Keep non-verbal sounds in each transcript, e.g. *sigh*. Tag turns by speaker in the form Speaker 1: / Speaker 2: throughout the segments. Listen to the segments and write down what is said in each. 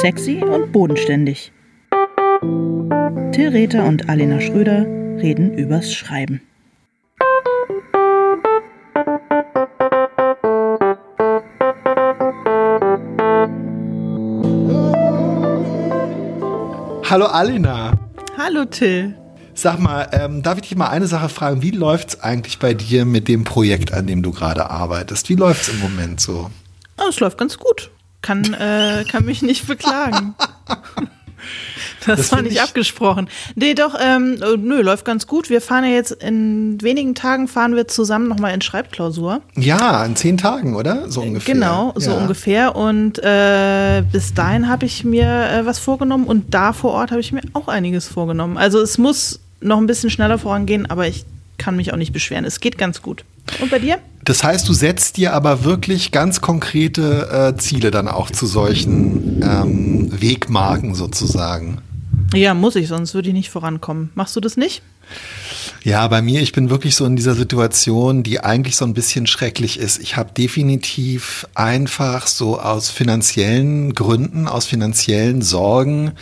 Speaker 1: Sexy und bodenständig. Till Rether und Alena Schröder reden übers Schreiben.
Speaker 2: Hallo Alena.
Speaker 1: Hallo Till.
Speaker 2: Sag mal, ähm, darf ich dich mal eine Sache fragen? Wie läuft es eigentlich bei dir mit dem Projekt, an dem du gerade arbeitest? Wie läuft es im Moment so?
Speaker 1: Oh, es läuft ganz gut. Kann, äh, kann mich nicht beklagen. *laughs* Das, das war nicht ich abgesprochen. Nee, doch, ähm, nö, läuft ganz gut. Wir fahren ja jetzt in wenigen Tagen fahren wir zusammen nochmal in Schreibklausur.
Speaker 2: Ja, in zehn Tagen, oder? So ungefähr.
Speaker 1: Genau, so ja. ungefähr. Und äh, bis dahin habe ich mir äh, was vorgenommen und da vor Ort habe ich mir auch einiges vorgenommen. Also es muss noch ein bisschen schneller vorangehen, aber ich kann mich auch nicht beschweren. Es geht ganz gut. Und bei dir?
Speaker 2: Das heißt, du setzt dir aber wirklich ganz konkrete äh, Ziele dann auch zu solchen ähm, Wegmarken sozusagen.
Speaker 1: Ja, muss ich, sonst würde ich nicht vorankommen. Machst du das nicht?
Speaker 2: Ja, bei mir, ich bin wirklich so in dieser Situation, die eigentlich so ein bisschen schrecklich ist. Ich habe definitiv einfach so aus finanziellen Gründen, aus finanziellen Sorgen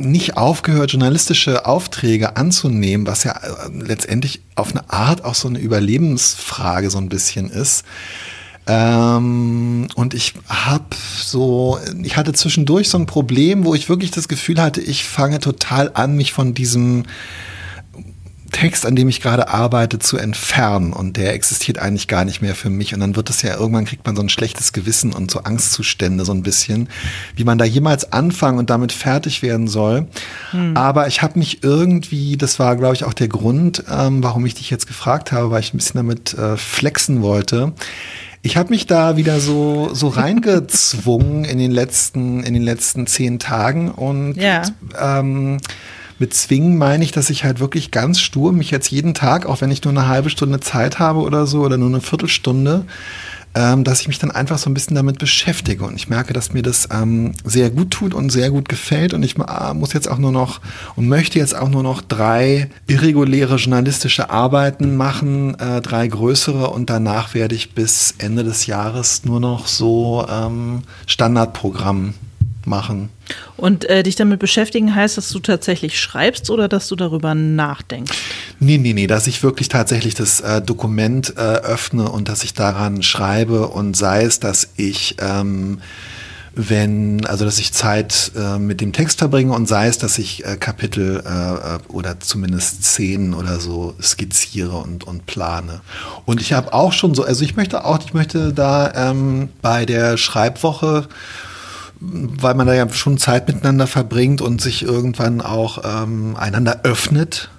Speaker 2: nicht aufgehört, journalistische Aufträge anzunehmen, was ja äh, letztendlich auf eine Art auch so eine Überlebensfrage so ein bisschen ist. Ähm, und ich habe so, ich hatte zwischendurch so ein Problem, wo ich wirklich das Gefühl hatte, ich fange total an, mich von diesem Text, an dem ich gerade arbeite, zu entfernen und der existiert eigentlich gar nicht mehr für mich und dann wird es ja irgendwann kriegt man so ein schlechtes Gewissen und so Angstzustände so ein bisschen, wie man da jemals anfangen und damit fertig werden soll. Hm. Aber ich habe mich irgendwie, das war glaube ich auch der Grund, ähm, warum ich dich jetzt gefragt habe, weil ich ein bisschen damit äh, flexen wollte. Ich habe mich da wieder so so *laughs* reingezwungen in den letzten in den letzten zehn Tagen und ja. ähm, mit zwingen meine ich, dass ich halt wirklich ganz stur mich jetzt jeden Tag, auch wenn ich nur eine halbe Stunde Zeit habe oder so oder nur eine Viertelstunde, ähm, dass ich mich dann einfach so ein bisschen damit beschäftige. Und ich merke, dass mir das ähm, sehr gut tut und sehr gut gefällt. Und ich äh, muss jetzt auch nur noch und möchte jetzt auch nur noch drei irreguläre journalistische Arbeiten machen, äh, drei größere. Und danach werde ich bis Ende des Jahres nur noch so ähm, Standardprogramm machen.
Speaker 1: Und äh, dich damit beschäftigen heißt, dass du tatsächlich schreibst oder dass du darüber nachdenkst?
Speaker 2: Nee, nee, nee, dass ich wirklich tatsächlich das äh, Dokument äh, öffne und dass ich daran schreibe und sei es, dass ich ähm, wenn, also dass ich Zeit äh, mit dem Text verbringe und sei es, dass ich äh, Kapitel äh, oder zumindest Szenen oder so skizziere und, und plane. Und ich habe auch schon so, also ich möchte auch, ich möchte da ähm, bei der Schreibwoche weil man da ja schon Zeit miteinander verbringt und sich irgendwann auch ähm, einander öffnet,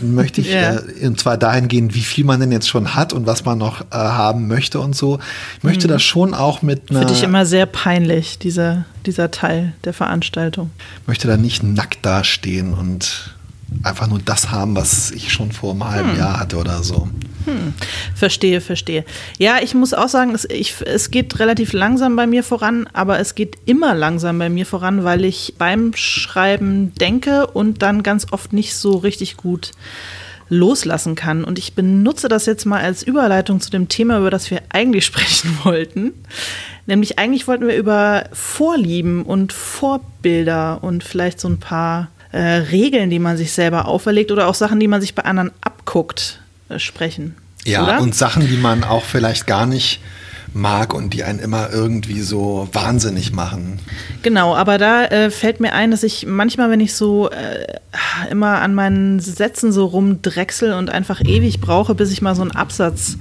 Speaker 2: möchte ich, yeah. äh, und zwar dahingehend, wie viel man denn jetzt schon hat und was man noch äh, haben möchte und so. Ich möchte mhm. das schon auch mit
Speaker 1: einer. Finde ich immer sehr peinlich, dieser, dieser Teil der Veranstaltung.
Speaker 2: Ich möchte da nicht nackt dastehen und einfach nur das haben, was ich schon vor einem halben hm. Jahr hatte oder so.
Speaker 1: Hm. Verstehe, verstehe. Ja, ich muss auch sagen, es, ich, es geht relativ langsam bei mir voran, aber es geht immer langsam bei mir voran, weil ich beim Schreiben denke und dann ganz oft nicht so richtig gut loslassen kann. Und ich benutze das jetzt mal als Überleitung zu dem Thema, über das wir eigentlich *laughs* sprechen wollten. Nämlich eigentlich wollten wir über Vorlieben und Vorbilder und vielleicht so ein paar äh, Regeln, die man sich selber auferlegt oder auch Sachen, die man sich bei anderen abguckt, äh, sprechen.
Speaker 2: Ja, oder? und Sachen, die man auch vielleicht gar nicht mag und die einen immer irgendwie so wahnsinnig machen.
Speaker 1: Genau, aber da äh, fällt mir ein, dass ich manchmal, wenn ich so äh, immer an meinen Sätzen so rumdrechsel und einfach ewig brauche, bis ich mal so einen Absatz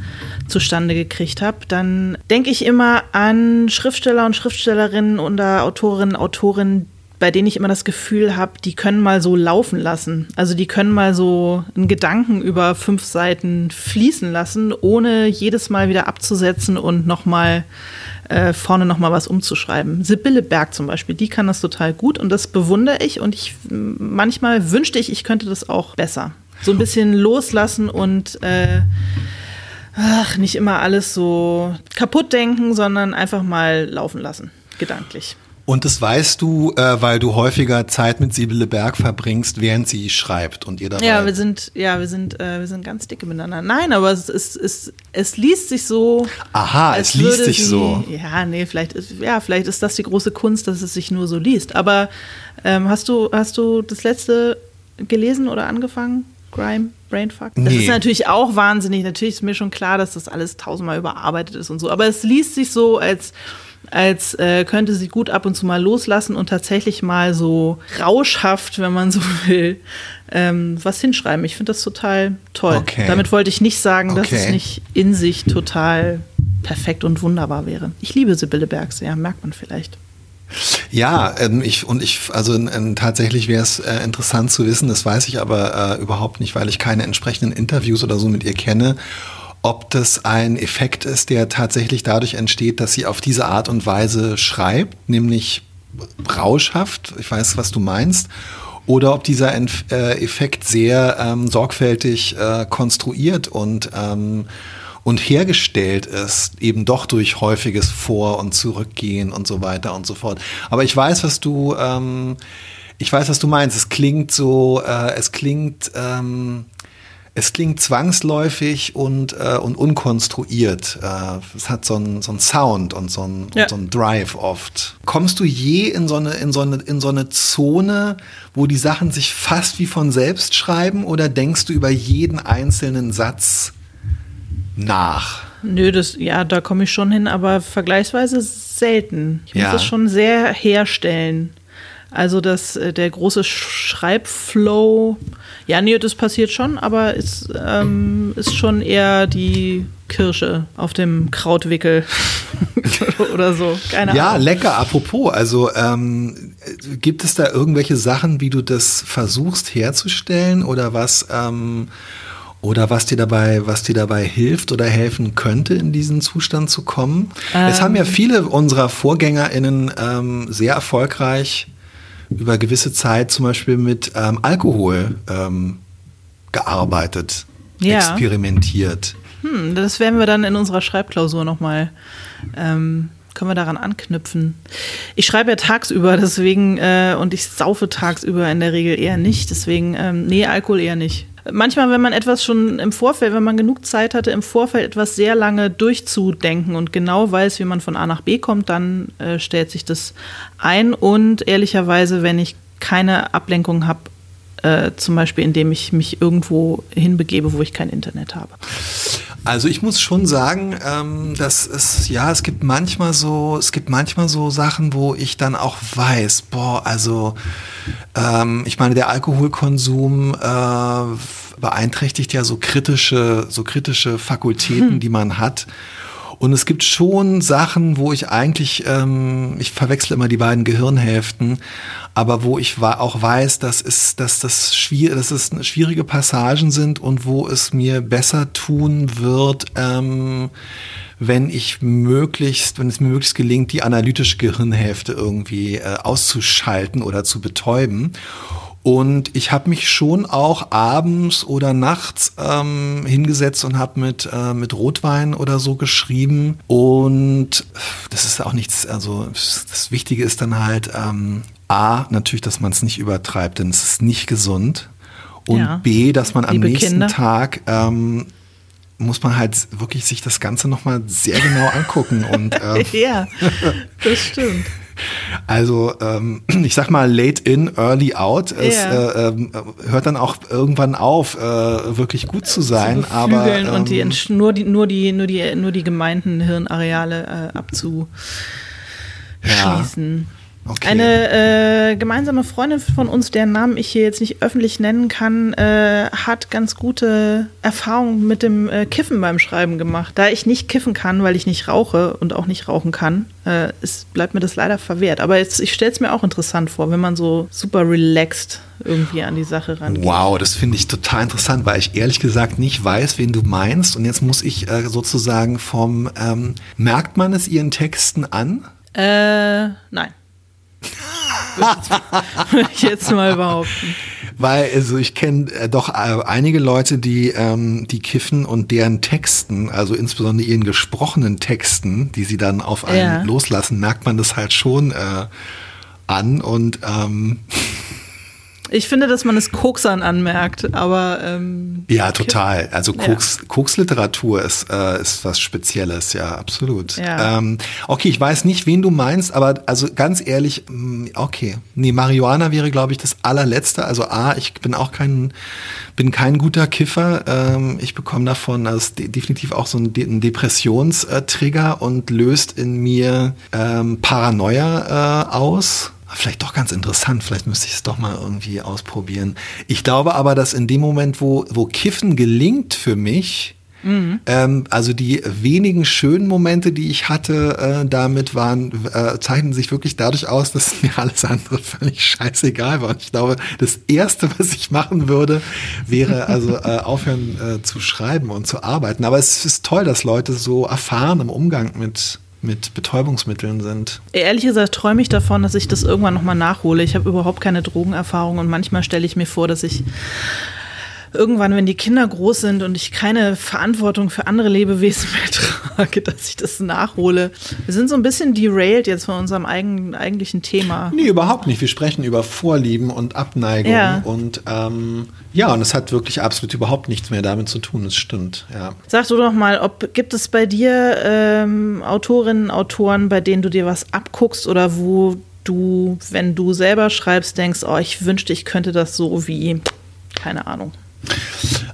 Speaker 1: zustande gekriegt habe, dann denke ich immer an Schriftsteller und Schriftstellerinnen oder Autorinnen, Autorinnen, bei denen ich immer das Gefühl habe, die können mal so laufen lassen. Also die können mal so einen Gedanken über fünf Seiten fließen lassen, ohne jedes Mal wieder abzusetzen und nochmal äh, vorne nochmal was umzuschreiben. Sibylle Berg zum Beispiel, die kann das total gut und das bewundere ich und ich manchmal wünschte ich, ich könnte das auch besser. So ein bisschen loslassen und äh, ach, nicht immer alles so kaputt denken, sondern einfach mal laufen lassen, gedanklich.
Speaker 2: Und das weißt du, äh, weil du häufiger Zeit mit Sibylle Berg verbringst, während sie schreibt und ihr dabei.
Speaker 1: Ja, wir sind, ja, wir sind, äh, wir sind ganz dicke miteinander. Nein, aber es, es, es, es liest sich so.
Speaker 2: Aha, es liest sich
Speaker 1: sie,
Speaker 2: so.
Speaker 1: Ja, nee, vielleicht ist, ja, vielleicht ist das die große Kunst, dass es sich nur so liest. Aber ähm, hast du, hast du das letzte gelesen oder angefangen? Grime, Brainfuck. Das
Speaker 2: Nee.
Speaker 1: ist natürlich auch wahnsinnig. Natürlich ist mir schon klar, dass das alles tausendmal überarbeitet ist und so. Aber es liest sich so, als, als äh, könnte sie gut ab und zu mal loslassen und tatsächlich mal so rauschhaft, wenn man so *laughs* will, ähm, was hinschreiben. Ich finde das total toll.
Speaker 2: Okay.
Speaker 1: Damit wollte ich nicht sagen, dass es
Speaker 2: Okay.
Speaker 1: nicht in sich total perfekt und wunderbar wäre. Ich liebe Sibylle Berg sehr, merkt man vielleicht.
Speaker 2: Ja, ähm, ich und ich, also ähm, tatsächlich wäre es äh, interessant zu wissen, das weiß ich aber äh, überhaupt nicht, weil ich keine entsprechenden Interviews oder so mit ihr kenne, ob das ein Effekt ist, der tatsächlich dadurch entsteht, dass sie auf diese Art und Weise schreibt, nämlich rauschhaft, ich weiß, was du meinst, oder ob dieser äh, Effekt sehr ähm, sorgfältig äh, konstruiert und ähm, und hergestellt ist, eben doch durch häufiges Vor- und Zurückgehen und so weiter und so fort. Aber ich weiß, was du, ähm, ich weiß, was du meinst. Es klingt so, äh, es klingt, ähm, es klingt zwangsläufig und, äh, und unkonstruiert. Äh, es hat so einen so Sound und so einen,
Speaker 1: Ja.
Speaker 2: so Drive oft. Kommst du je in so, eine, in, so eine, in so eine Zone, wo die Sachen sich fast wie von selbst schreiben oder denkst du über jeden einzelnen Satz nach?
Speaker 1: Nö, das, ja, da komme ich schon hin, aber vergleichsweise selten. Ich muss
Speaker 2: Ja.
Speaker 1: das schon sehr herstellen. Also das, äh, der große Schreibflow, ja, nee, das passiert schon, aber ist, ähm, ist schon eher die Kirsche auf dem Krautwickel *laughs* oder so. Keine
Speaker 2: Ja,
Speaker 1: Ahnung.
Speaker 2: lecker. Apropos, also ähm, gibt es da irgendwelche Sachen, wie du das versuchst herzustellen oder was ähm, oder was dir dabei, was dir dabei hilft oder helfen könnte, in diesen Zustand zu kommen? es haben ja viele unserer VorgängerInnen ähm, sehr erfolgreich über gewisse Zeit zum Beispiel mit ähm, Alkohol ähm, gearbeitet,
Speaker 1: Ja.
Speaker 2: experimentiert.
Speaker 1: Hm, das werden wir dann in unserer Schreibklausur nochmal, ähm, können wir daran anknüpfen. Ich schreibe ja tagsüber, deswegen, äh, und ich saufe tagsüber in der Regel eher nicht, deswegen, ähm, nee, Alkohol eher nicht. Manchmal, wenn man etwas schon im Vorfeld, wenn man genug Zeit hatte, im Vorfeld etwas sehr lange durchzudenken und genau weiß, wie man von A nach B kommt, dann äh, stellt sich das ein. Und ehrlicherweise, wenn ich keine Ablenkung habe, äh, zum Beispiel indem ich mich irgendwo hinbegebe, wo ich kein Internet habe.
Speaker 2: Also ich muss schon sagen, ähm, dass es, ja, es gibt manchmal so, es gibt manchmal so Sachen, wo ich dann auch weiß, boah, also ähm, ich meine, der Alkoholkonsum äh, beeinträchtigt ja so kritische, so kritische Fakultäten, die man hat. Und es gibt schon Sachen, wo ich eigentlich, ähm, ich verwechsel immer die beiden Gehirnhälften, aber wo ich auch weiß, dass es, dass das schwierig, dass es schwierige Passagen sind und wo es mir besser tun wird, ähm, wenn ich möglichst, wenn es mir möglichst gelingt, die analytische Gehirnhälfte irgendwie äh, auszuschalten oder zu betäuben. Und ich habe mich schon auch abends oder nachts ähm, hingesetzt und habe mit, äh, mit Rotwein oder so geschrieben. Und das ist auch nichts, also das Wichtige ist dann halt, ähm, A, natürlich, dass man es nicht übertreibt, denn es ist nicht gesund. Und
Speaker 1: Ja.
Speaker 2: B, dass man am
Speaker 1: Liebe
Speaker 2: nächsten
Speaker 1: Kinder.
Speaker 2: Tag ähm, muss man halt wirklich sich das Ganze nochmal sehr genau angucken. Und *laughs* äh,
Speaker 1: Ja, das stimmt.
Speaker 2: Also ähm, *clears throat* ich sag mal, late in, early out. Es
Speaker 1: Ja.
Speaker 2: äh, ähm, hört dann auch irgendwann auf, äh, wirklich gut zu sein. aber
Speaker 1: Flügeln
Speaker 2: ähm,
Speaker 1: und die, Entsch- nur die, nur die, nur die, nur die gemeinten Hirnareale äh, abzuschließen.
Speaker 2: Okay.
Speaker 1: Eine äh, gemeinsame Freundin von uns, deren Namen ich hier jetzt nicht öffentlich nennen kann, äh, hat ganz gute Erfahrungen mit dem äh, Kiffen beim Schreiben gemacht. Da ich nicht kiffen kann, weil ich nicht rauche und auch nicht rauchen kann, äh, ist, bleibt mir das leider verwehrt. Aber jetzt, ich stelle es mir auch interessant vor, wenn man so super relaxed irgendwie an die Sache rangeht.
Speaker 2: Wow, das finde ich total interessant, weil ich ehrlich gesagt nicht weiß, wen du meinst. Und jetzt muss ich äh, sozusagen vom, ähm, merkt man es ihren Texten an?
Speaker 1: Äh, nein. *laughs* würde ich jetzt mal behaupten.
Speaker 2: Weil, also ich kenne äh, doch äh, einige Leute, die, ähm, die kiffen und deren Texten, also insbesondere ihren gesprochenen Texten, die sie dann auf einen ja. loslassen, merkt man das halt schon äh, an und ähm,
Speaker 1: ich finde, dass man es Koksern anmerkt, aber ähm,
Speaker 2: ja, total. Also Koks, ja. Koksliteratur ist, äh, ist was Spezielles, ja, absolut. Ja. Ähm, okay, ich weiß nicht, wen du meinst, aber also ganz ehrlich, mm, okay, nee, Marihuana wäre, glaube ich, das allerletzte. Also a, ich bin auch kein, bin kein guter Kiffer. Ähm, ich bekomme davon, also ist definitiv auch so ein, De ein Depressionstrigger und löst in mir ähm, Paranoia äh, aus vielleicht doch ganz interessant, vielleicht müsste ich es doch mal irgendwie ausprobieren. Ich glaube aber, dass in dem Moment, wo, wo Kiffen gelingt für mich, Mhm. Ähm, also die wenigen schönen Momente, die ich hatte, äh, damit waren, äh, zeichnen sich wirklich dadurch aus, dass *laughs* mir alles andere völlig scheißegal war. Und ich glaube, das erste, was ich machen würde, wäre also äh, *laughs* aufhören äh, zu schreiben und zu arbeiten. Aber es ist toll, dass Leute so erfahren im Umgang mit mit Betäubungsmitteln sind.
Speaker 1: Ehrlich gesagt träume ich davon, dass ich das irgendwann nochmal nachhole. Ich habe überhaupt keine Drogenerfahrung und manchmal stelle ich mir vor, dass ich irgendwann, wenn die Kinder groß sind und ich keine Verantwortung für andere Lebewesen *laughs* mehr trage, dass ich das nachhole. Wir sind so ein bisschen derailed jetzt von unserem eigen, eigentlichen Thema.
Speaker 2: Nee, überhaupt nicht. Wir sprechen über Vorlieben und Abneigung ja. und ähm, ja, und es hat wirklich absolut überhaupt nichts mehr damit zu tun, das stimmt, ja.
Speaker 1: Sag du doch mal, ob gibt es bei dir ähm, Autorinnen, Autoren, bei denen du dir was abguckst oder wo du, wenn du selber schreibst, denkst, oh, ich wünschte, ich könnte das so wie, keine Ahnung.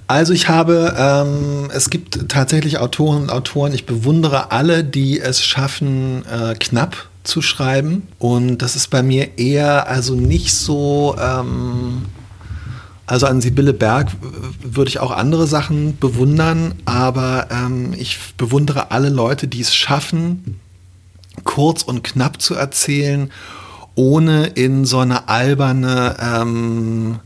Speaker 2: Also ich habe, ähm, es gibt tatsächlich Autoren und Autoren, ich bewundere alle, die es schaffen, äh, knapp zu schreiben. Und das ist bei mir eher also nicht so, ähm, also an Sibylle Berg würde ich auch andere Sachen bewundern, aber ähm, ich bewundere alle Leute, die es schaffen, kurz und knapp zu erzählen, ohne in so eine alberne ähm,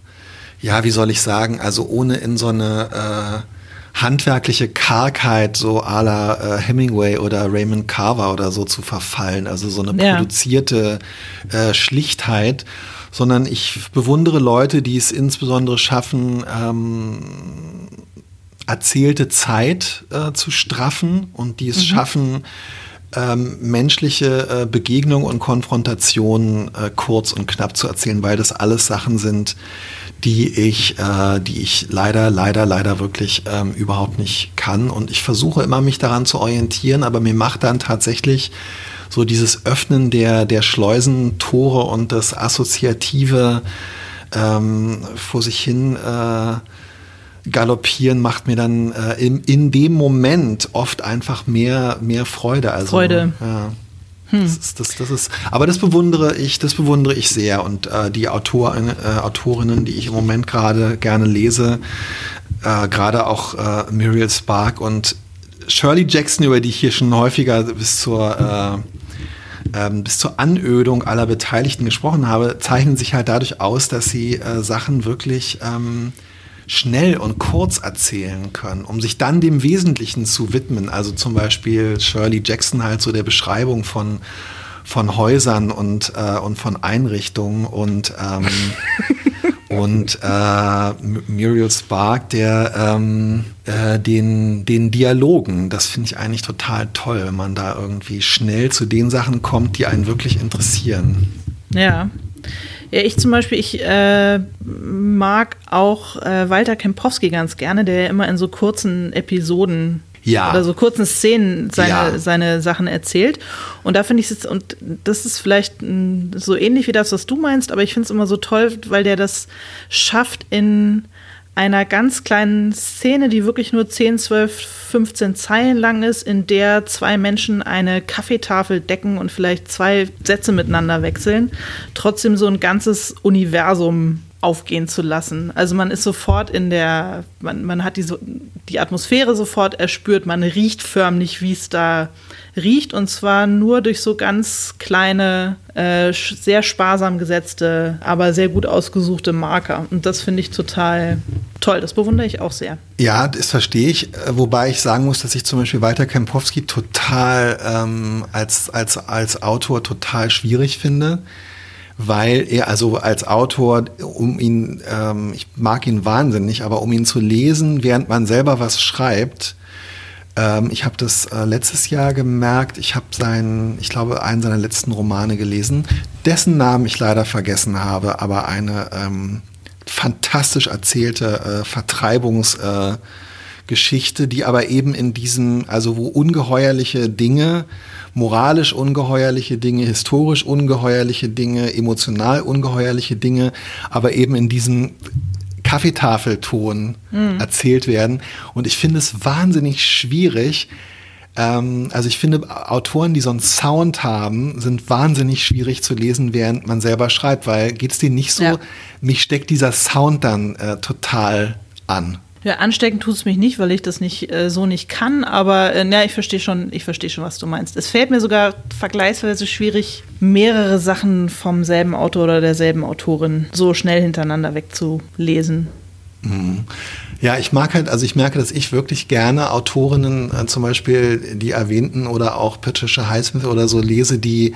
Speaker 2: ja, wie soll ich sagen, also ohne in so eine äh, handwerkliche Kargheit so à la äh, Hemingway oder Raymond Carver oder so zu verfallen, also so eine ja. produzierte äh, Schlichtheit, sondern ich bewundere Leute, die es insbesondere schaffen, ähm, erzählte Zeit äh, zu straffen und die es mhm. schaffen, ähm, menschliche äh, Begegnungen und Konfrontationen äh, kurz und knapp zu erzählen, weil das alles Sachen sind, die ich, äh, die ich leider, leider, leider wirklich ähm, überhaupt nicht kann. Und ich versuche immer, mich daran zu orientieren, aber mir macht dann tatsächlich so dieses Öffnen der, der Schleusentore und das assoziative ähm, vor sich hin äh, galoppieren macht mir dann äh, in, in dem Moment oft einfach mehr, mehr Freude. Also,
Speaker 1: Freude.
Speaker 2: Ja. Hm. Das ist, das, das ist, aber das bewundere ich, das bewundere ich sehr. Und äh, die Autoren, äh, Autorinnen, die ich im Moment gerade gerne lese, äh, gerade auch äh, Muriel Spark und Shirley Jackson, über die ich hier schon häufiger bis zur äh, ähm, bis zur Anödung aller Beteiligten gesprochen habe, zeichnen sich halt dadurch aus, dass sie äh, Sachen wirklich ähm, schnell und kurz erzählen können, um sich dann dem Wesentlichen zu widmen. Also zum Beispiel Shirley Jackson halt so der Beschreibung von von Häusern und, äh, und von Einrichtungen und ähm, *laughs* und äh, Muriel Spark, der ähm, äh, den, den Dialogen, das finde ich eigentlich total toll, wenn man da irgendwie schnell zu den Sachen kommt, die einen wirklich interessieren.
Speaker 1: Ja. Ja, ich zum Beispiel, ich äh, mag auch äh, Walter Kempowski ganz gerne, der immer in so kurzen Episoden ja. oder so kurzen Szenen seine, ja. seine Sachen erzählt. Und da finde ich es, und das ist vielleicht m, so ähnlich wie das, was du meinst, aber ich finde es immer so toll, weil der das schafft in einer ganz kleinen Szene, die wirklich nur 10, 12, 15 Zeilen lang ist, in der zwei Menschen eine Kaffeetafel decken und vielleicht zwei Sätze miteinander wechseln, trotzdem so ein ganzes Universum aufgehen zu lassen. Also man ist sofort in der, man, man hat die, die Atmosphäre sofort erspürt, man riecht förmlich, wie es da riecht und zwar nur durch so ganz kleine, äh, sehr sparsam gesetzte, aber sehr gut ausgesuchte Marker. Und das finde ich total toll, das bewundere ich auch sehr.
Speaker 2: Ja, das verstehe ich, äh, wobei ich sagen muss, dass ich zum Beispiel Walter Kempowski total ähm, als, als, als Autor total schwierig finde weil er also als Autor, um ihn, ähm, ich mag ihn wahnsinnig, aber um ihn zu lesen, während man selber was schreibt, ähm, ich habe das äh, letztes Jahr gemerkt, ich habe seinen, ich glaube, einen seiner letzten Romane gelesen, dessen Namen ich leider vergessen habe, aber eine ähm, fantastisch erzählte äh, Vertreibungsgeschichte, äh, die aber eben in diesem, also wo ungeheuerliche Dinge, moralisch ungeheuerliche Dinge, historisch ungeheuerliche Dinge, emotional ungeheuerliche Dinge, aber eben in diesem Kaffeetafelton mhm. erzählt werden. Und ich finde es wahnsinnig schwierig, ähm, also ich finde, Autoren, die so einen Sound haben, sind wahnsinnig schwierig zu lesen, während man selber schreibt, weil geht es dir nicht so, ja. mich steckt dieser Sound dann äh, total an.
Speaker 1: Ja, anstecken tut es mich nicht, weil ich das nicht äh, so nicht kann, aber äh, na, ich verstehe schon, ich schon, was du meinst. Es fällt mir sogar vergleichsweise schwierig, mehrere Sachen vom selben Autor oder derselben Autorin so schnell hintereinander wegzulesen.
Speaker 2: Mhm. Ja, ich mag halt, also ich merke, dass ich wirklich gerne Autorinnen, äh, zum Beispiel die erwähnten oder auch Patricia Highsmith oder so lese, die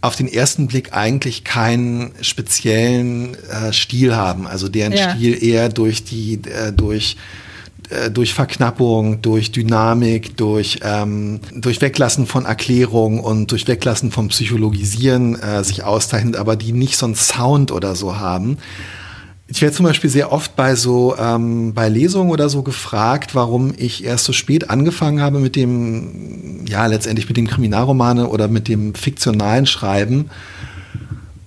Speaker 2: auf den ersten Blick eigentlich keinen speziellen äh, Stil haben, also deren ja. Stil eher durch die äh, durch äh, durch Verknappung, durch Dynamik, durch, ähm, durch Weglassen von Erklärung und durch Weglassen von Psychologisieren äh, sich auszeichnet, aber die nicht so einen Sound oder so haben. Ich werde zum Beispiel sehr oft bei so ähm, bei Lesungen oder so gefragt, warum ich erst so spät angefangen habe mit dem, ja letztendlich mit dem Kriminalromane oder mit dem fiktionalen Schreiben.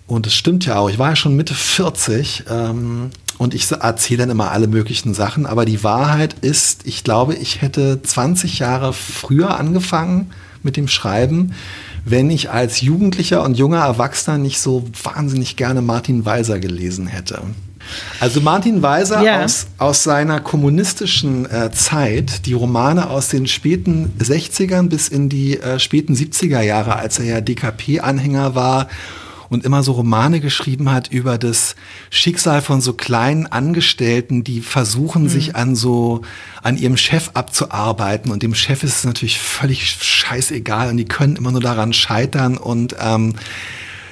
Speaker 2: Und es stimmt ja auch. Ich war ja schon Mitte 40 ähm, und ich erzähle dann immer alle möglichen Sachen. Aber die Wahrheit ist, ich glaube, ich hätte 20 Jahre früher angefangen mit dem Schreiben, wenn ich als Jugendlicher und junger Erwachsener nicht so wahnsinnig gerne Martin Weiser gelesen hätte. Also Martin Weiser ja. aus, aus seiner kommunistischen äh, Zeit, die Romane aus den späten 60ern bis in die äh, späten 70er Jahre, als er ja DKP-Anhänger war und immer so Romane geschrieben hat über das Schicksal von so kleinen Angestellten, die versuchen, mhm. sich an so, an ihrem Chef abzuarbeiten und dem Chef ist es natürlich völlig scheißegal und die können immer nur daran scheitern und ähm,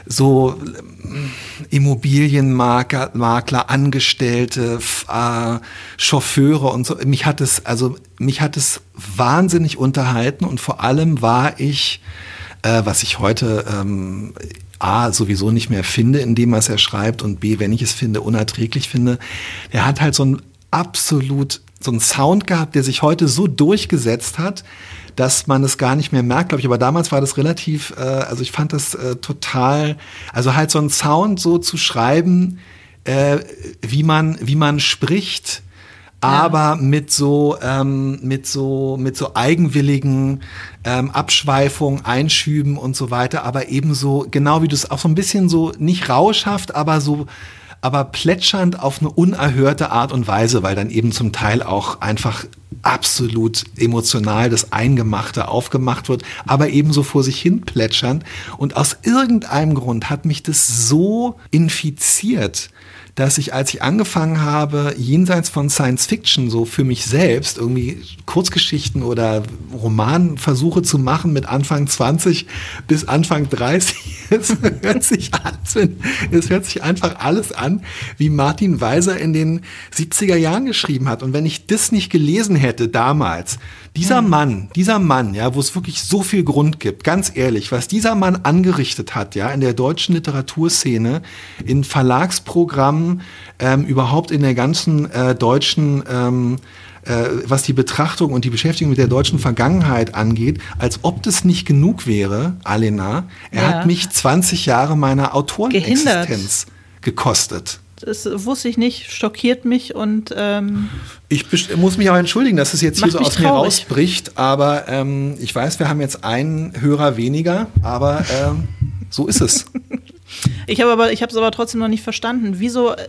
Speaker 2: so äh, Immobilienmakler, Makler, Angestellte, äh, Chauffeure und so. Mich hat es, also mich hat es wahnsinnig unterhalten und vor allem war ich, äh, was ich heute ähm, A, sowieso nicht mehr finde, in dem, was er schreibt und B, wenn ich es finde, unerträglich finde. Er hat halt so ein absolut, so einen Sound gehabt, der sich heute so durchgesetzt hat, dass man es gar nicht mehr merkt, glaube ich. Aber damals war das relativ, äh, also ich fand das äh, total, also halt so ein Sound so zu schreiben, äh, wie man, wie man spricht, aber mit so ähm, mit so mit so eigenwilligen ähm, Abschweifungen, Einschüben und so weiter, aber ebenso genau wie du es auch so ein bisschen so nicht rauschhaft, aber so aber plätschernd auf eine unerhörte Art und Weise, weil dann eben zum Teil auch einfach absolut emotional das Eingemachte aufgemacht wird, aber ebenso vor sich hin plätschernd. Und aus irgendeinem Grund hat mich das so infiziert, dass ich, als ich angefangen habe, jenseits von Science Fiction so für mich selbst irgendwie Kurzgeschichten oder Romanversuche zu machen mit Anfang 20 bis Anfang 30, *laughs* es hört sich an, es hört sich einfach alles an, wie Martin Weiser in den 70er Jahren geschrieben hat. Und wenn ich das nicht gelesen hätte damals, dieser mhm. Mann, dieser Mann, ja, wo es wirklich so viel Grund gibt, ganz ehrlich, was dieser Mann angerichtet hat, ja, in der deutschen Literaturszene, in Verlagsprogrammen, ähm, überhaupt in der ganzen äh, deutschen ähm, äh, was die Betrachtung und die Beschäftigung mit der deutschen Vergangenheit angeht, als ob das nicht genug wäre, Alena. Er ja. hat mich 20 Jahre meiner Autorenexistenz gekostet.
Speaker 1: Das wusste ich nicht, schockiert mich und ähm
Speaker 2: ich muss mich auch entschuldigen, dass es jetzt hier so aus traurig. mir rausbricht, aber ähm, ich weiß, wir haben jetzt einen Hörer weniger, aber ähm, so ist es. *laughs*
Speaker 1: Ich habe aber, ich habe es aber trotzdem noch nicht verstanden. Wieso äh,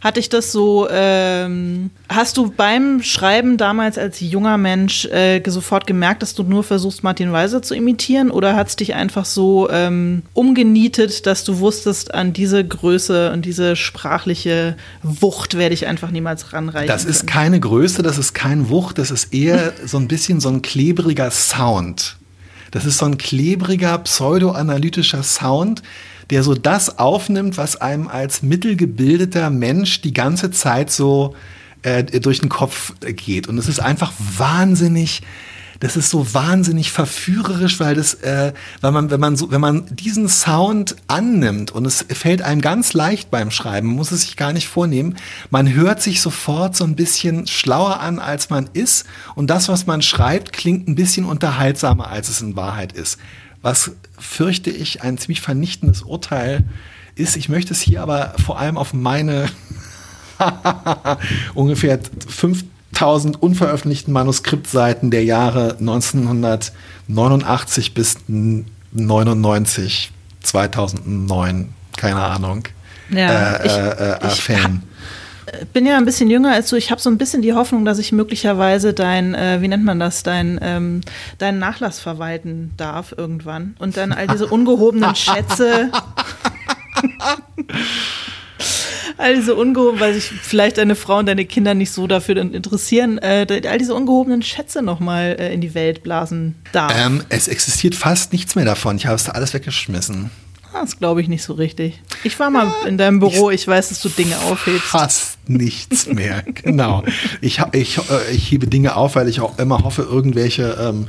Speaker 1: hatte ich das so? Ähm, hast du beim Schreiben damals als junger Mensch äh, sofort gemerkt, dass du nur versuchst, Martin Weiser zu imitieren, oder hat es dich einfach so ähm, umgenietet, dass du wusstest, an diese Größe und diese sprachliche Wucht werde ich einfach niemals ranreichen?
Speaker 2: Das ist keine Größe, das ist kein Wucht, das ist eher so ein bisschen so ein klebriger Sound. Das ist so ein klebriger, pseudoanalytischer Sound, der so das aufnimmt, was einem als mittelgebildeter Mensch die ganze Zeit so äh, durch den Kopf geht. Und es ist einfach wahnsinnig das ist so wahnsinnig verführerisch, weil das, äh, weil man, wenn man so, wenn man diesen Sound annimmt und es fällt einem ganz leicht beim Schreiben, muss es sich gar nicht vornehmen, man hört sich sofort so ein bisschen schlauer an, als man ist und das, was man schreibt, klingt ein bisschen unterhaltsamer, als es in Wahrheit ist. Was fürchte ich ein ziemlich vernichtendes Urteil ist. Ich möchte es hier aber vor allem auf meine *laughs* ungefähr fünf 1000 unveröffentlichten Manuskriptseiten der Jahre 1989 bis 99, 2009, keine Ahnung.
Speaker 1: Ja, äh, ich, äh, äh, ich Fan. Bin ja ein bisschen jünger als du. Ich habe so ein bisschen die Hoffnung, dass ich möglicherweise dein, äh, wie nennt man das, dein, ähm, deinen Nachlass verwalten darf irgendwann und dann all diese ungehobenen Schätze *laughs* all diese ungehoben, weil sich vielleicht deine Frau und deine Kinder nicht so dafür interessieren, äh, all diese ungehobenen Schätze nochmal äh, in die Welt blasen darf.
Speaker 2: Ähm, es existiert fast nichts mehr davon. Ich habe es da alles weggeschmissen.
Speaker 1: Das glaube ich nicht so richtig. Ich war mal in deinem Büro, ich weiß, dass du Dinge aufhebst.
Speaker 2: Fast nichts mehr, *laughs* genau. Ich, ich, äh, ich hebe Dinge auf, weil ich auch immer hoffe, irgendwelche ähm,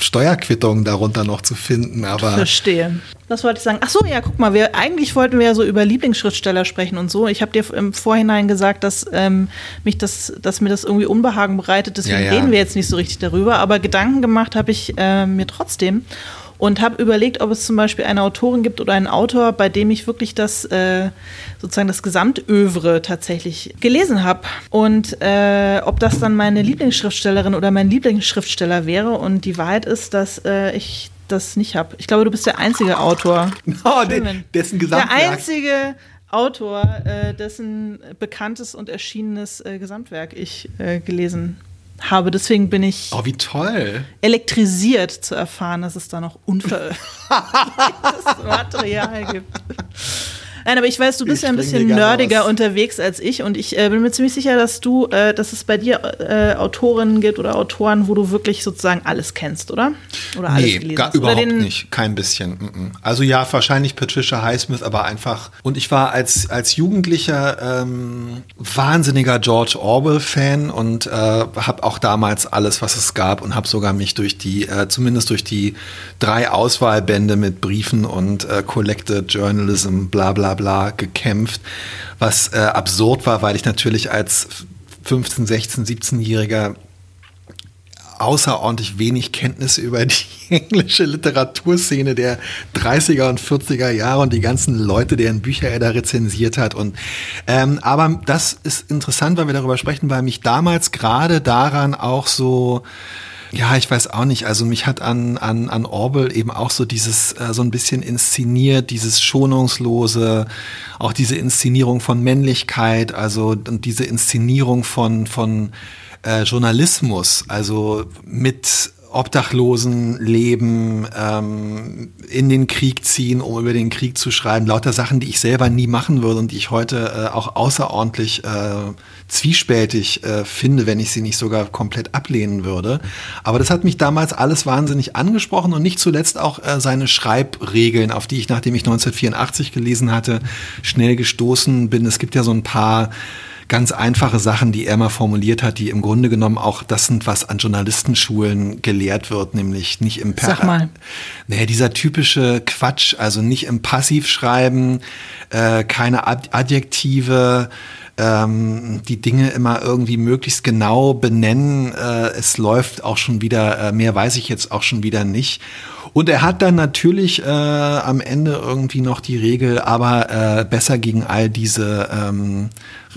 Speaker 2: Steuerquittungen darunter noch zu finden. Aber *laughs*
Speaker 1: Verstehe. Was wollte ich sagen? Ach so, ja, guck mal, wir eigentlich wollten wir ja so über Lieblingsschriftsteller sprechen und so. Ich habe dir im Vorhinein gesagt, dass ähm, mich das, dass mir das irgendwie Unbehagen bereitet. Deswegen ja, ja. reden wir jetzt nicht so richtig darüber. Aber Gedanken gemacht habe ich äh, mir trotzdem und habe überlegt, ob es zum Beispiel eine Autorin gibt oder einen Autor, bei dem ich wirklich das äh, sozusagen das Gesamtövre tatsächlich gelesen habe und äh, ob das dann meine Lieblingsschriftstellerin oder mein Lieblingsschriftsteller wäre. Und die Wahrheit ist, dass äh, ich das nicht habe. Ich glaube, du bist der einzige Autor. *laughs*
Speaker 2: Oh, den, dessen Gesamtwerk.
Speaker 1: Der einzige Autor, äh, dessen bekanntes und erschienenes äh, Gesamtwerk ich äh, gelesen habe habe. Deswegen bin ich
Speaker 2: oh, wie toll.
Speaker 1: elektrisiert zu erfahren, dass es da noch unveröffentlichtes *laughs* *laughs* Material gibt. Nein, aber ich weiß, du bist ich ja ein bisschen nerdiger unterwegs als ich und ich äh, bin mir ziemlich sicher, dass du, äh, dass es bei dir äh, Autorinnen gibt oder Autoren, wo du wirklich sozusagen alles kennst, oder?
Speaker 2: Oder alles nee, gelesen gar, überhaupt nicht, kein bisschen. Also ja, wahrscheinlich Patricia Highsmith, aber einfach. Und ich war als als Jugendlicher ähm, wahnsinniger George Orwell-Fan und äh, habe auch damals alles, was es gab und habe sogar mich durch die, äh, zumindest durch die drei Auswahlbände mit Briefen und äh, Collected Journalism, bla bla bla gekämpft, was äh, absurd war, weil ich natürlich als 15, 16, 17-Jähriger außerordentlich wenig Kenntnis über die *laughs* englische Literaturszene der 30er und 40er Jahre und die ganzen Leute, deren Bücher er da rezensiert hat. Und ähm, aber das ist interessant, weil wir darüber sprechen, weil mich damals gerade daran auch so ja, ich weiß auch nicht. Also mich hat an, an, an Orwell eben auch so dieses, äh, so ein bisschen inszeniert, dieses schonungslose, auch diese Inszenierung von Männlichkeit, also und diese Inszenierung von, von äh, Journalismus, also mit Obdachlosen leben, ähm, in den Krieg ziehen, um über den Krieg zu schreiben. Lauter Sachen, die ich selber nie machen würde und die ich heute äh, auch außerordentlich äh, zwiespältig äh, finde, wenn ich sie nicht sogar komplett ablehnen würde. Aber das hat mich damals alles wahnsinnig angesprochen und nicht zuletzt auch äh, seine Schreibregeln, auf die ich, nachdem ich 1984 gelesen hatte, schnell gestoßen bin. Es gibt ja so ein paar ganz einfache Sachen, die er mal formuliert hat, die im Grunde genommen auch das sind, was an Journalistenschulen gelehrt wird, nämlich nicht im
Speaker 1: per Sag mal.
Speaker 2: Naja, dieser typische Quatsch, also nicht im Passivschreiben, äh, keine Adjektive, ähm, die Dinge immer irgendwie möglichst genau benennen. Äh, es läuft auch schon wieder, äh, mehr weiß ich jetzt auch schon wieder nicht. Und er hat dann natürlich äh, am Ende irgendwie noch die Regel, aber äh, besser gegen all diese ähm,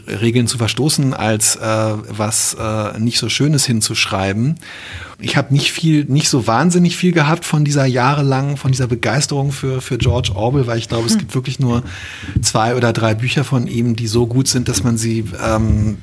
Speaker 2: Regeln zu verstoßen, als äh, was äh, nicht so Schönes hinzuschreiben. Ich habe nicht viel, nicht so wahnsinnig viel gehabt von dieser jahrelang, von dieser Begeisterung für, für George Orwell, weil ich glaube, hm. es gibt wirklich nur zwei oder drei Bücher von ihm, die so gut sind, dass man sie ähm,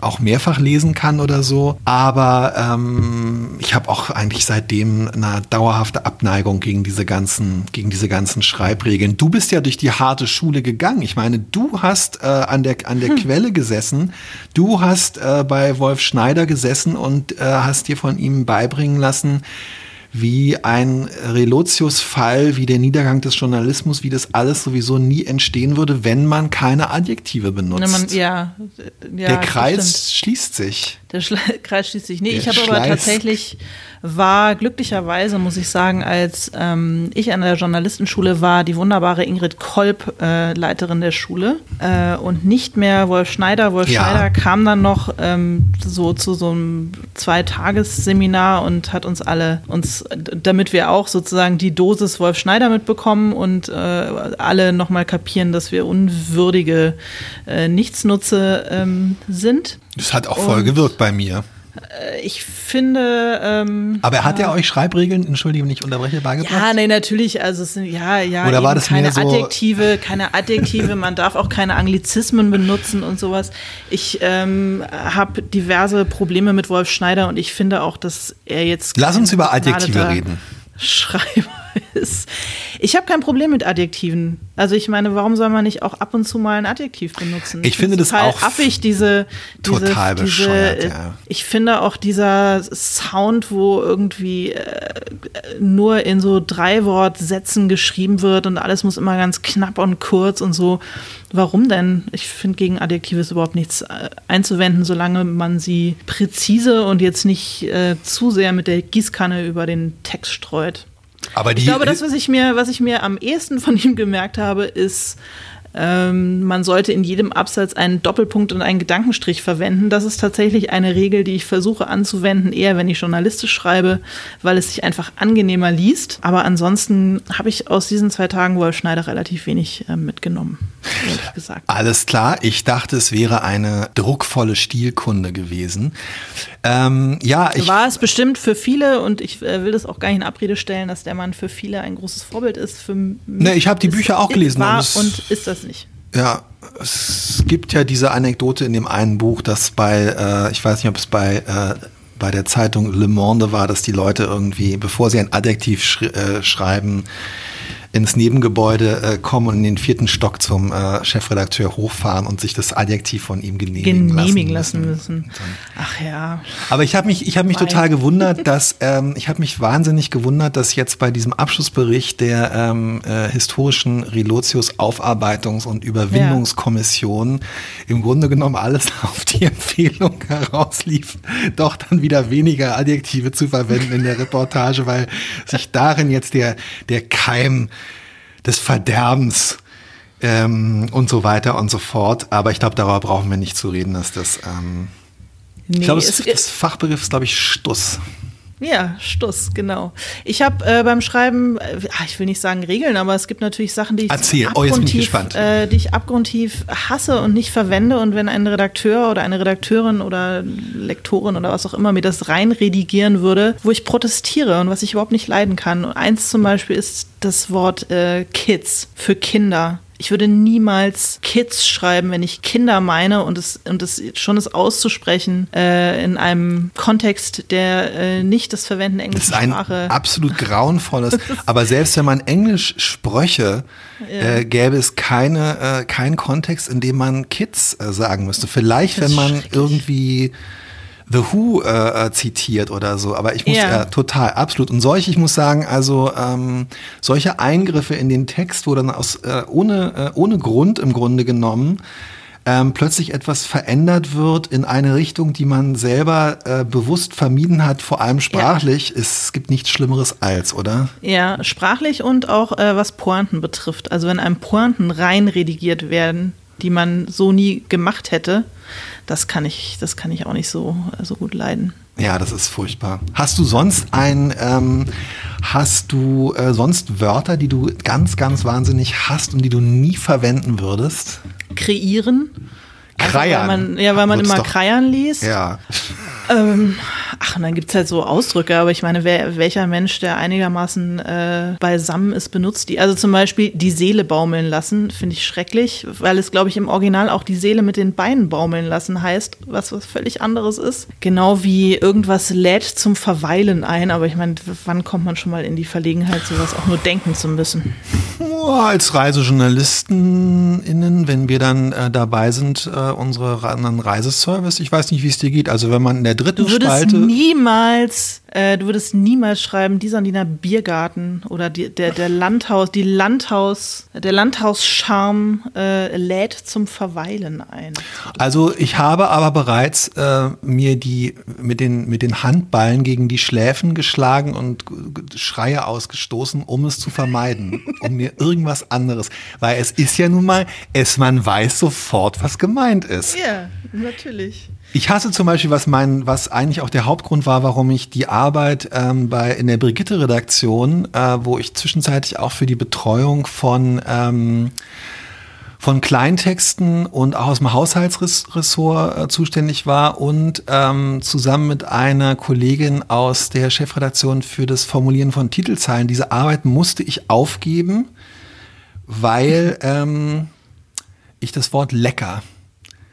Speaker 2: auch mehrfach lesen kann oder so. Aber ähm, ich habe auch eigentlich seitdem eine dauerhafte Abneigung gegen diese ganzen, gegen diese ganzen Schreibregeln. Du bist ja durch die harte Schule gegangen. Ich meine, du hast äh, an der an der hm. Quelle gesessen. Du hast äh, bei Wolf Schneider gesessen und äh, hast dir von ihm beibringen lassen, wie ein Relotius-Fall, wie der Niedergang des Journalismus, wie das alles sowieso nie entstehen würde, wenn man keine Adjektive benutzt.
Speaker 1: Man, ja, ja,
Speaker 2: der Kreis schließt sich.
Speaker 1: Der Schla *laughs* Kreis schließt sich. Nee, der ich habe aber tatsächlich war glücklicherweise, muss ich sagen, als ähm, ich an der Journalistenschule war, die wunderbare Ingrid Kolb äh, Leiterin der Schule äh, und nicht mehr Wolf Schneider. Wolf ja. Schneider kam dann noch ähm, so zu so einem Zweitagesseminar und hat uns alle, uns, damit wir auch sozusagen die Dosis Wolf Schneider mitbekommen und äh, alle nochmal kapieren, dass wir unwürdige äh, Nichtsnutze ähm, sind.
Speaker 2: Das hat auch voll und, gewirkt bei mir.
Speaker 1: Äh, ich finde. Ähm,
Speaker 2: Aber er hat ja, ja euch Schreibregeln, entschuldige, wenn ich unterbreche, beigebracht?
Speaker 1: Ja, nee, natürlich. Also es sind ja, ja,
Speaker 2: Oder war das
Speaker 1: keine
Speaker 2: so
Speaker 1: Adjektive, keine Adjektive. man darf auch keine Anglizismen benutzen und sowas. Ich ähm, habe diverse Probleme mit Wolf Schneider und ich finde auch, dass er jetzt.
Speaker 2: Lass uns über Adjektive reden.
Speaker 1: Schreiber ist. Ich habe kein Problem mit Adjektiven. Also ich meine, warum soll man nicht auch ab und zu mal ein Adjektiv benutzen?
Speaker 2: Ich, ich finde das auch
Speaker 1: affig, diese,
Speaker 2: diese total diese, bescheuert. Ja.
Speaker 1: Ich finde auch dieser Sound, wo irgendwie äh, nur in so drei Wortsätzen geschrieben wird und alles muss immer ganz knapp und kurz und so. Warum denn? Ich finde gegen Adjektive ist überhaupt nichts äh, einzuwenden, solange man sie präzise und jetzt nicht äh, zu sehr mit der Gießkanne über den Text streut.
Speaker 2: Aber die,
Speaker 1: ich glaube, das, was ich mir, was ich mir am ehesten von ihm gemerkt habe, ist, ähm, man sollte in jedem Absatz einen Doppelpunkt und einen Gedankenstrich verwenden. Das ist tatsächlich eine Regel, die ich versuche anzuwenden, eher wenn ich journalistisch schreibe, weil es sich einfach angenehmer liest. Aber ansonsten habe ich aus diesen zwei Tagen Wolf Schneider relativ wenig äh, mitgenommen, ehrlich gesagt.
Speaker 2: Alles klar. Ich dachte, es wäre eine druckvolle Stilkunde gewesen. Ähm, ja, ich
Speaker 1: war es bestimmt für viele und ich äh, will das auch gar nicht in Abrede stellen, dass der Mann für viele ein großes Vorbild ist. Für mich
Speaker 2: ne, ich habe die Bücher auch gelesen.
Speaker 1: War und ist das nicht.
Speaker 2: Ja, es gibt ja diese Anekdote in dem einen Buch, dass bei, äh, ich weiß nicht, ob es bei, äh, bei der Zeitung Le Monde war, dass die Leute irgendwie, bevor sie ein Adjektiv sch äh, schreiben, ins Nebengebäude äh, kommen und in den vierten Stock zum äh, Chefredakteur hochfahren und sich das Adjektiv von ihm genehmigen,
Speaker 1: genehmigen lassen, lassen müssen. Ach ja.
Speaker 2: Aber ich habe mich, ich habe mich total gewundert, *laughs* dass ähm, ich habe mich wahnsinnig gewundert, dass jetzt bei diesem Abschlussbericht der ähm, äh, historischen Relotius Aufarbeitungs- und Überwindungskommission ja. im Grunde genommen alles *laughs* auf die Empfehlung herauslief, doch dann wieder weniger Adjektive zu verwenden in der Reportage, weil sich darin jetzt der der Keim des Verderbens ähm, und so weiter und so fort. Aber ich glaube, darüber brauchen wir nicht zu reden, dass das. Ähm, nee, ich glaube, das Fachbegriff ist, glaube ich, Stuss.
Speaker 1: Ja, Stuss, genau. Ich habe äh, beim Schreiben, äh, ich will nicht sagen Regeln, aber es gibt natürlich Sachen, die ich,
Speaker 2: Erzähl. Oh, abgrundtief,
Speaker 1: oh, äh, die ich abgrundtief hasse und nicht verwende. Und wenn ein Redakteur oder eine Redakteurin oder Lektorin oder was auch immer mir das reinredigieren würde, wo ich protestiere und was ich überhaupt nicht leiden kann. Und eins zum Beispiel ist das Wort äh, Kids für Kinder. Ich würde niemals Kids schreiben, wenn ich Kinder meine und es, und es schon ist auszusprechen äh, in einem Kontext, der äh, nicht das Verwenden englischen Sprache.
Speaker 2: Das ist ein absolut grauenvolles. *laughs* aber selbst wenn man Englisch spröche, ja. äh, gäbe es keine, äh, keinen Kontext, in dem man Kids äh, sagen müsste. Vielleicht, wenn man irgendwie The Who äh, äh, zitiert oder so, aber ich muss ja. äh, total, absolut. Und solche, ich muss sagen, also ähm, solche Eingriffe in den Text, wo dann aus äh, ohne, äh, ohne Grund im Grunde genommen ähm, plötzlich etwas verändert wird in eine Richtung, die man selber äh, bewusst vermieden hat, vor allem sprachlich. Ja. Es gibt nichts Schlimmeres als, oder?
Speaker 1: Ja, sprachlich und auch äh, was Pointen betrifft. Also wenn einem Pointen rein redigiert werden, die man so nie gemacht hätte, das kann ich, das kann ich auch nicht so, so gut leiden.
Speaker 2: Ja, das ist furchtbar. Hast du sonst ein, ähm, hast du äh, sonst Wörter, die du ganz, ganz wahnsinnig hast und die du nie verwenden würdest?
Speaker 1: Kreieren.
Speaker 2: Kreiern.
Speaker 1: Also, weil man, ja, weil man immer Kreiern liest.
Speaker 2: Ja.
Speaker 1: Ähm, ach, und dann gibt es halt so Ausdrücke, aber ich meine, wer, welcher Mensch, der einigermaßen äh, beisammen ist, benutzt die? Also zum Beispiel die Seele baumeln lassen, finde ich schrecklich, weil es, glaube ich, im Original auch die Seele mit den Beinen baumeln lassen heißt, was was völlig anderes ist. Genau wie irgendwas lädt zum Verweilen ein, aber ich meine, wann kommt man schon mal in die Verlegenheit, sowas auch nur denken zu müssen?
Speaker 2: Als ReisejournalistenInnen, wenn wir dann äh, dabei sind, äh, unsere Reiseservice, ich weiß nicht, wie es dir geht, also wenn man in der dritten
Speaker 1: du würdest
Speaker 2: Spalte.
Speaker 1: niemals Äh, du würdest niemals schreiben, dieser und jener Biergarten oder die, der, der Landhaus, die Landhaus, der Landhauscharm äh, lädt zum Verweilen ein.
Speaker 2: Also ich habe aber bereits äh, mir die mit den, mit den Handballen gegen die Schläfen geschlagen und Schreie ausgestoßen, um es zu vermeiden, *laughs* um mir irgendwas anderes, weil es ist ja nun mal, es man weiß sofort, was gemeint ist.
Speaker 1: Ja, natürlich.
Speaker 2: Ich hasse zum Beispiel, was mein, was eigentlich auch der Hauptgrund war, warum ich die Arbeit ähm, bei in der Brigitte-Redaktion, äh, wo ich zwischenzeitlich auch für die Betreuung von ähm, von Kleintexten und auch aus dem Haushaltsressort äh, zuständig war und ähm, zusammen mit einer Kollegin aus der Chefredaktion für das Formulieren von Titelzeilen. Diese Arbeit musste ich aufgeben, weil *laughs* ähm, ich das Wort lecker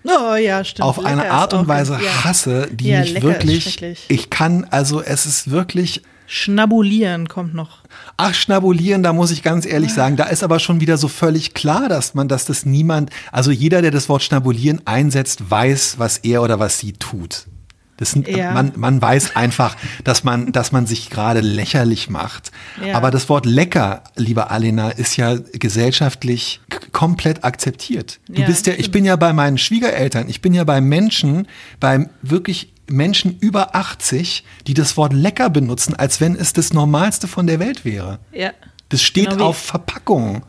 Speaker 1: Oh ja, stimmt.
Speaker 2: Auf lecker eine Art und Weise ja. hasse, die ja, mich wirklich. Ich kann, also es ist wirklich.
Speaker 1: Schnabulieren kommt noch.
Speaker 2: Ach, schnabulieren, da muss ich ganz ehrlich sagen, da ist aber schon wieder so völlig klar, dass man, dass das niemand, also jeder, der das Wort schnabulieren einsetzt, weiß, was er oder was sie tut. Das sind, ja. man, man weiß einfach, dass man, dass man sich gerade lächerlich macht. Ja. Aber das Wort lecker, lieber Alena, ist ja gesellschaftlich komplett akzeptiert. Du ja, bist ja, ich bin ja bei meinen Schwiegereltern, ich bin ja bei Menschen, bei wirklich Menschen über 80, die das Wort lecker benutzen, als wenn es das Normalste von der Welt wäre.
Speaker 1: Ja.
Speaker 2: Das steht genau auf Verpackungen.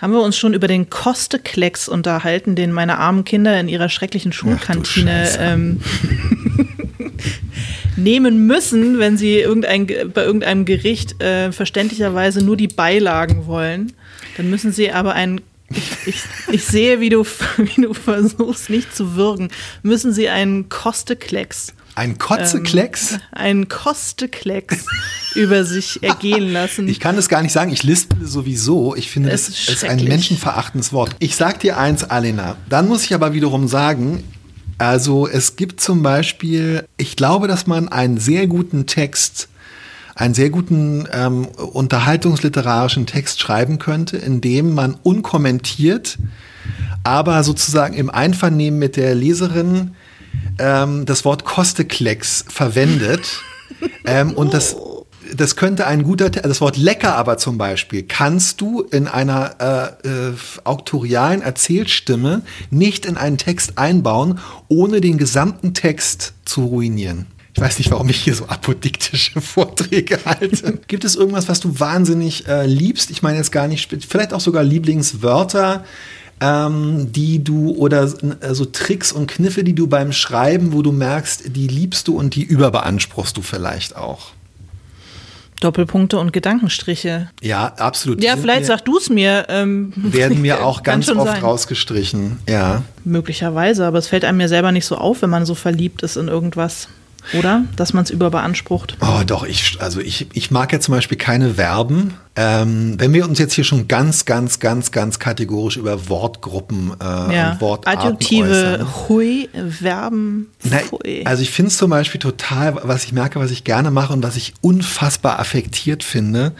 Speaker 1: Haben wir uns schon über den Kosteklecks unterhalten, den meine armen Kinder in ihrer schrecklichen Schulkantine ähm, *laughs* *laughs* nehmen müssen, wenn sie irgendein, bei irgendeinem Gericht äh, verständlicherweise nur die Beilagen wollen. Dann müssen sie aber einen ich, ich, ich, sehe, wie du, *laughs* wie du versuchst, nicht zu würgen. Müssen sie einen Kosteklecks.
Speaker 2: Ein Kotzeklecks? Ähm,
Speaker 1: ein Kosteklecks *laughs* über sich ergehen lassen.
Speaker 2: Ich kann das gar nicht sagen. Ich lispele sowieso. Ich finde, das ist ein menschenverachtendes Wort. Ich sag dir eins, Alena. Dann muss ich aber wiederum sagen, also es gibt zum Beispiel, ich glaube, dass man einen sehr guten Text, einen sehr guten ähm, unterhaltungsliterarischen Text schreiben könnte, in dem man unkommentiert, aber sozusagen im Einvernehmen mit der Leserin ähm, das Wort Kosteklecks verwendet. *laughs* ähm, und das das könnte ein guter, das Wort lecker aber zum Beispiel, kannst du in einer äh, äh, auktorialen Erzählstimme nicht in einen Text einbauen, ohne den gesamten Text zu ruinieren. Ich weiß nicht, warum ich hier so apodiktische *laughs* Vorträge halte. *laughs* Gibt es irgendwas, was du wahnsinnig äh, liebst? Ich meine jetzt gar nicht, vielleicht auch sogar Lieblingswörter, ähm, die du oder äh, so Tricks und Kniffe, die du beim Schreiben, wo du merkst, die liebst du und die überbeanspruchst du vielleicht auch.
Speaker 1: Doppelpunkte und Gedankenstriche.
Speaker 2: Ja, absolut.
Speaker 1: Ja, vielleicht sag du es mir. Ähm, *laughs*
Speaker 2: werden mir *laughs* auch ganz oft sein. rausgestrichen, ja.
Speaker 1: Möglicherweise, aber es fällt einem ja selber nicht so auf, wenn man so verliebt ist in irgendwas oder? Dass man es überbeansprucht.
Speaker 2: Oh, doch, ich, also ich, ich mag ja zum Beispiel keine Verben. Ähm, wenn wir uns jetzt hier schon ganz, ganz, ganz, ganz kategorisch über Wortgruppen äh, ja. und Wortarten
Speaker 1: Adjektive, äußern. hui, Verben,
Speaker 2: hui. also ich finde es zum Beispiel total, was ich merke, was ich gerne mache und was ich unfassbar affektiert finde.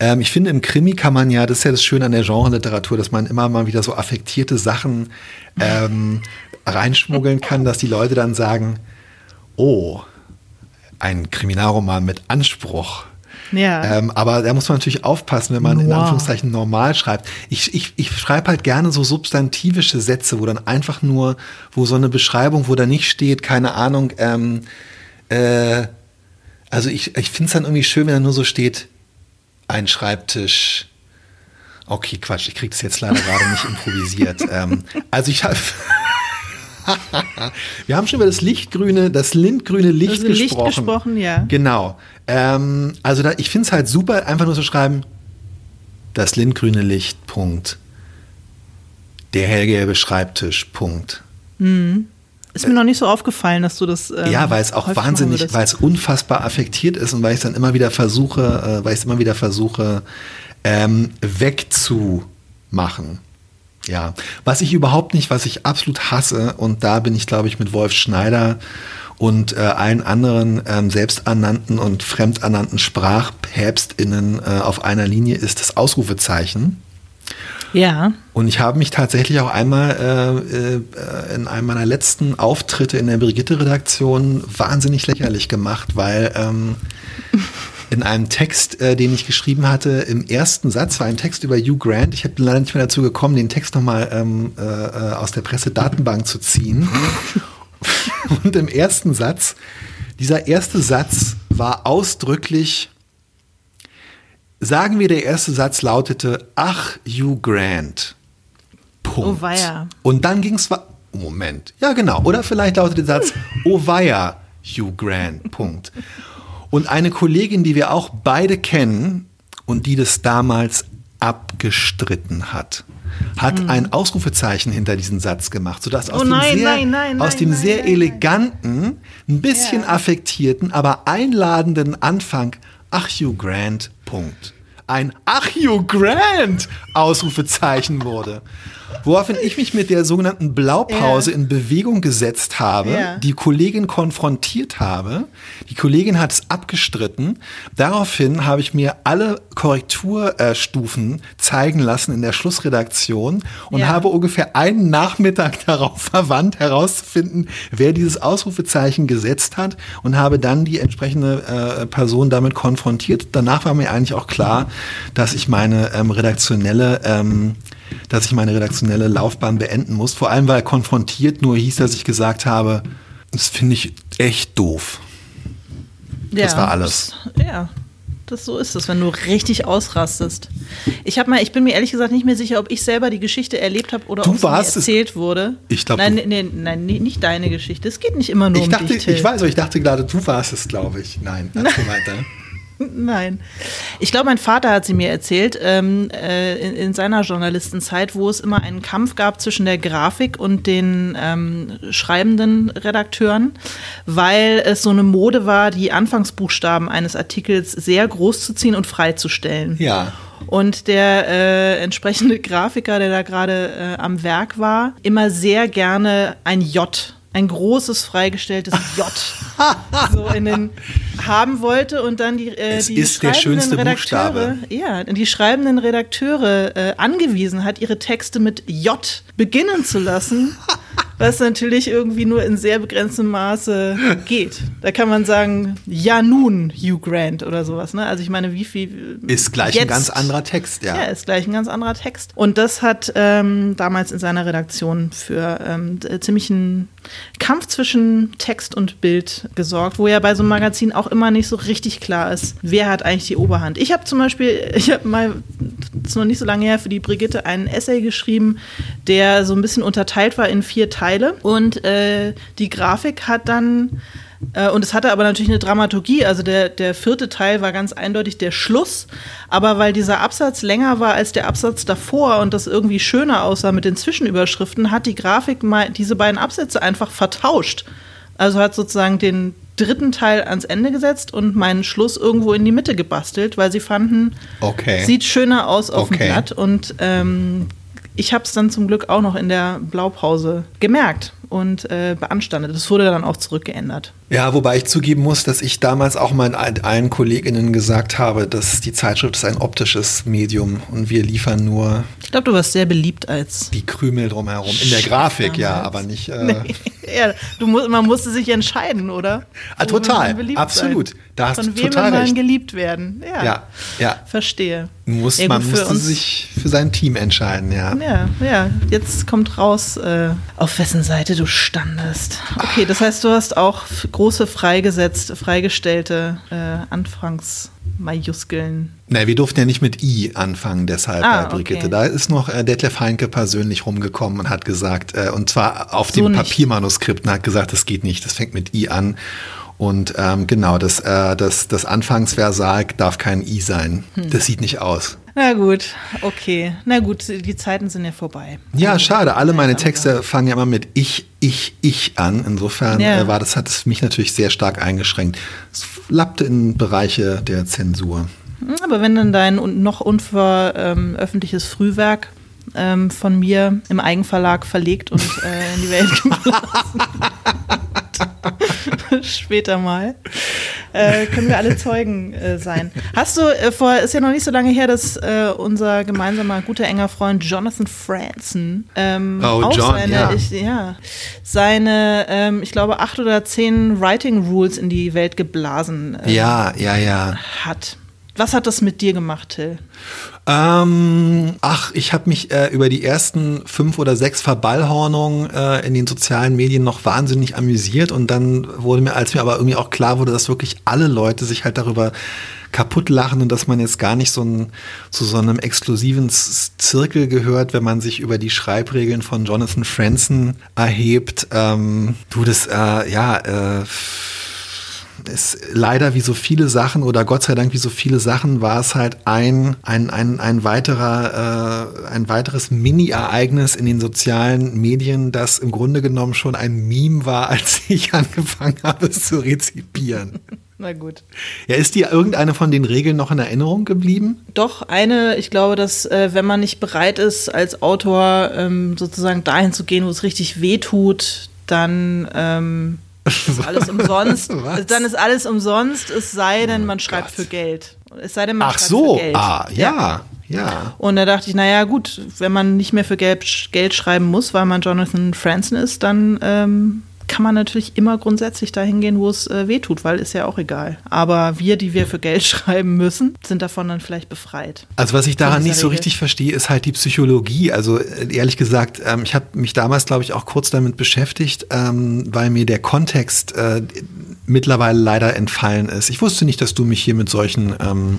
Speaker 2: Ähm, ich finde, im Krimi kann man ja, das ist ja das Schöne an der Genreliteratur, dass man immer mal wieder so affektierte Sachen ähm, reinschmuggeln kann, dass die Leute dann sagen, oh, ein Kriminalroman mit Anspruch. Ja. Ähm, aber da muss man natürlich aufpassen, wenn man wow. in Anführungszeichen normal schreibt. Ich, ich, ich schreibe halt gerne so substantivische Sätze, wo dann einfach nur, wo so eine Beschreibung, wo da nicht steht, keine Ahnung, ähm, äh, also ich, ich finde es dann irgendwie schön, wenn da nur so steht, ein Schreibtisch. Okay, Quatsch, ich kriege das jetzt leider gerade nicht improvisiert. *laughs* ähm, also ich habe Wir haben schon über das lichtgrüne, das lindgrüne Licht, also gesprochen. Licht gesprochen,
Speaker 1: ja.
Speaker 2: Genau. Ähm, also da, ich finde es halt super, einfach nur zu schreiben, das lindgrüne Licht, Punkt. Der hellgelbe Schreibtisch, Punkt.
Speaker 1: Mhm. Ist mir noch nicht so aufgefallen, dass du das.
Speaker 2: Ähm, ja, weil es auch wahnsinnig, weil es unfassbar affektiert ist und weil ich es dann immer wieder versuche, äh, weil ich es immer wieder versuche, ähm, wegzumachen. Ja, was ich überhaupt nicht, was ich absolut hasse, und da bin ich, glaube ich, mit Wolf Schneider und äh, allen anderen ähm, selbsternannten und fremdernannten SprachpäpstInnen äh, auf einer Linie, ist das Ausrufezeichen.
Speaker 1: Ja.
Speaker 2: Und ich habe mich tatsächlich auch einmal äh, äh, in einem meiner letzten Auftritte in der Brigitte-Redaktion wahnsinnig lächerlich gemacht, weil ähm, in einem Text, äh, den ich geschrieben hatte, im ersten Satz war ein Text über Hugh Grant. Ich habe leider nicht mehr dazu gekommen, den Text nochmal ähm, äh, äh aus der Pressedatenbank zu ziehen. *laughs* Und im ersten Satz, dieser erste Satz war ausdrücklich Sagen wir, der erste Satz lautete, ach, Hugh Grant. Punkt.
Speaker 1: Oh weia.
Speaker 2: Und dann ging es, Moment, ja genau. Oder vielleicht lautete der Satz, oh weia, Hugh Grant. Punkt. Und eine Kollegin, die wir auch beide kennen und die das damals abgestritten hat, hat mhm. ein Ausrufezeichen hinter diesen Satz gemacht, sodass aus
Speaker 1: oh
Speaker 2: dem
Speaker 1: nein,
Speaker 2: sehr,
Speaker 1: nein, nein,
Speaker 2: aus dem sehr eleganten, ein bisschen ja. affektierten, aber einladenden Anfang, ach Hugh Grant, Punkt. Ein Ach Hugh Grant Ausrufezeichen wurde. Woraufhin ich mich mit der sogenannten Blaupause ja. in Bewegung gesetzt habe, ja. die Kollegin konfrontiert habe. Die Kollegin hat es abgestritten. Daraufhin habe ich mir alle Korrekturstufen zeigen lassen in der Schlussredaktion und ja. habe ungefähr einen Nachmittag *laughs* darauf verwandt, herauszufinden, wer dieses Ausrufezeichen gesetzt hat und habe dann die entsprechende äh, Person damit konfrontiert. Danach war mir eigentlich auch klar, dass ich meine ähm, redaktionelle ähm, dass ich meine redaktionelle Laufbahn beenden muss. Vor allem, weil konfrontiert nur hieß, dass ich gesagt habe, das finde ich echt doof. Ja, das war alles.
Speaker 1: Ja, das so ist es, wenn du richtig ausrastest. Ich habe mal, ich bin mir ehrlich gesagt nicht mehr sicher, ob ich selber die Geschichte erlebt habe oder
Speaker 2: du
Speaker 1: ob es mir erzählt wurde.
Speaker 2: Ich glaube.
Speaker 1: Nein, nee, nein, nicht deine Geschichte. Es geht nicht immer nur
Speaker 2: ich
Speaker 1: um
Speaker 2: dachte,
Speaker 1: dich.
Speaker 2: Ich weiß, aber ich dachte gerade, du warst es, glaube ich. Nein, erzähl weiter. *laughs*
Speaker 1: Nein. Ich glaube, mein Vater hat sie mir erzählt, ähm, äh, in, in, seiner Journalistenzeit, wo es immer einen Kampf gab zwischen der Grafik und den ähm, schreibenden Redakteuren, weil es so eine Mode war, die Anfangsbuchstaben eines Artikels sehr groß zu ziehen und freizustellen.
Speaker 2: Ja.
Speaker 1: Und der äh, entsprechende Grafiker, der da gerade äh, am Werk war, immer sehr gerne ein J ein großes freigestelltes J *laughs* so in den haben wollte und dann die, äh, die schreibenden Redakteure, Buchstabe. ja, die schreibenden Redakteure äh, angewiesen hat, ihre Texte mit J beginnen zu lassen *laughs* was natürlich irgendwie nur in sehr begrenztem Maße geht. Da kann man sagen, ja nun, Hugh Grant oder sowas. Ne? Also ich meine, wie viel.
Speaker 2: Ist gleich jetzt, ein ganz anderer Text, ja.
Speaker 1: Ja, ist gleich ein ganz anderer Text. Und das hat ähm, damals in seiner Redaktion für ähm, ziemlichen Kampf zwischen Text und Bild gesorgt, wo ja bei so einem Magazin auch immer nicht so richtig klar ist, wer hat eigentlich die Oberhand. Ich habe zum Beispiel, *laughs* ich habe mal, das ist noch nicht so lange her, für die Brigitte einen Essay geschrieben, der so ein bisschen unterteilt war in vier Teile und äh, die Grafik hat dann äh, und es hatte aber natürlich eine Dramaturgie. Also der, der vierte Teil war ganz eindeutig der Schluss. Aber weil dieser Absatz länger war als der Absatz davor und das irgendwie schöner aussah mit den Zwischenüberschriften, hat die Grafik mal diese beiden Absätze einfach vertauscht. Also hat sozusagen den dritten Teil ans Ende gesetzt und meinen Schluss irgendwo in die Mitte gebastelt, weil sie fanden,
Speaker 2: okay.
Speaker 1: sieht schöner aus auf
Speaker 2: okay.
Speaker 1: dem Blatt. Und ähm, ich habe es dann zum Glück auch noch in der Blaupause gemerkt und äh, beanstandet. Das wurde dann auch zurückgeändert.
Speaker 2: Ja, wobei ich zugeben muss, dass ich damals auch mal allen Kolleginnen gesagt habe, dass die Zeitschrift ist ein optisches Medium und wir liefern nur.
Speaker 1: Ich glaube, du warst sehr beliebt als.
Speaker 2: Die Krümel drumherum. In der Grafik, ja, aber nicht. Äh *laughs* nee.
Speaker 1: ja, du, man musste sich entscheiden, oder?
Speaker 2: Ah, total, absolut. Sein. Da hast
Speaker 1: Von
Speaker 2: du
Speaker 1: wem
Speaker 2: total
Speaker 1: man
Speaker 2: recht.
Speaker 1: geliebt werden? Ja,
Speaker 2: ja. ja.
Speaker 1: Verstehe.
Speaker 2: Muss, ja, man musste sich für sein Team entscheiden, ja.
Speaker 1: Ja, ja. Jetzt kommt raus, äh, auf wessen Seite du standest. Okay, das heißt, du hast auch große freigesetzt, freigestellte äh, Anfangsmajuskeln.
Speaker 2: Na, wir durften ja nicht mit I anfangen, deshalb
Speaker 1: ah,
Speaker 2: bei Brigitte.
Speaker 1: Okay.
Speaker 2: Da ist noch äh, Detlef Heinke persönlich rumgekommen und hat gesagt, äh, und zwar auf so dem nicht. Papiermanuskript und hat gesagt, das geht nicht, das fängt mit I an. Und ähm, genau, das, äh, das, das Anfangsversal darf kein I sein. Hm. Das sieht nicht aus.
Speaker 1: Na gut, okay. Na gut, die Zeiten sind ja vorbei.
Speaker 2: Ja, also, schade. Alle meine Texte fangen ja immer mit ich, ich, ich an. Insofern ja. äh, war das, hat es mich natürlich sehr stark eingeschränkt. Es lappte in Bereiche der Zensur.
Speaker 1: Aber wenn dann dein noch unveröffentlichtes ähm, Frühwerk ähm, von mir im Eigenverlag verlegt und äh, in die Welt *laughs* geblasen *laughs* Später mal. äh, können wir alle Zeugen äh, sein. Hast du äh, vor, ist ja noch nicht so lange her, dass äh, unser gemeinsamer guter enger Freund Jonathan Franzen ähm,
Speaker 2: Oh,
Speaker 1: auch
Speaker 2: John,
Speaker 1: seine,
Speaker 2: ja.
Speaker 1: ich, ja, seine, ähm, ich glaube, acht oder zehn Writing Rules in die Welt geblasen äh,
Speaker 2: Ja, ja, ja.
Speaker 1: hat. Was hat das mit dir gemacht, Till?
Speaker 2: Ähm, ach, ich habe mich äh, über die ersten fünf oder sechs Verballhornungen äh, in den sozialen Medien noch wahnsinnig amüsiert und dann wurde mir, als mir aber irgendwie auch klar wurde, dass wirklich alle Leute sich halt darüber kaputt lachen und dass man jetzt gar nicht so ein, zu so einem exklusiven Zirkel gehört, wenn man sich über die Schreibregeln von Jonathan Franzen erhebt. Ähm, du, das, äh, ja, äh, ist leider wie so viele Sachen oder Gott sei Dank wie so viele Sachen war es halt ein, ein, ein, ein weiterer, äh, ein weiteres Mini-Ereignis in den sozialen Medien, das im Grunde genommen schon ein Meme war, *laughs* als ich angefangen habe, es zu rezipieren. *laughs*
Speaker 1: Na gut.
Speaker 2: Ja, ist dir irgendeine von den Regeln noch in Erinnerung geblieben?
Speaker 1: Doch, eine, ich glaube, dass äh, wenn man nicht bereit ist, als Autor ähm, sozusagen dahin zu gehen, wo es richtig weh tut, dann ähm, *laughs* ist alles umsonst. *laughs*
Speaker 2: Was?
Speaker 1: dann ist alles umsonst, es sei denn, man schreibt
Speaker 2: Gott.
Speaker 1: für Geld. Es sei denn, man
Speaker 2: Ach
Speaker 1: schreibt
Speaker 2: so,
Speaker 1: für Geld.
Speaker 2: ah, ja, ja.
Speaker 1: Und da dachte ich, naja, gut, wenn man nicht mehr für Geld, Geld schreiben muss, weil man Jonathan Franzen ist, dann ähm, kann man natürlich immer grundsätzlich dahin gehen, wo es äh, weh tut, weil ist ja auch egal. Aber wir, die wir für Geld *laughs* schreiben müssen, sind davon dann vielleicht befreit.
Speaker 2: Also was ich daran nicht so
Speaker 1: Regel.
Speaker 2: richtig verstehe, ist halt die Psychologie. Also äh, ehrlich gesagt, ähm, ich habe mich damals, glaube ich, auch kurz damit beschäftigt, ähm, weil mir der Kontext äh, mittlerweile leider entfallen ist. Ich wusste nicht, dass du mich hier mit solchen ähm,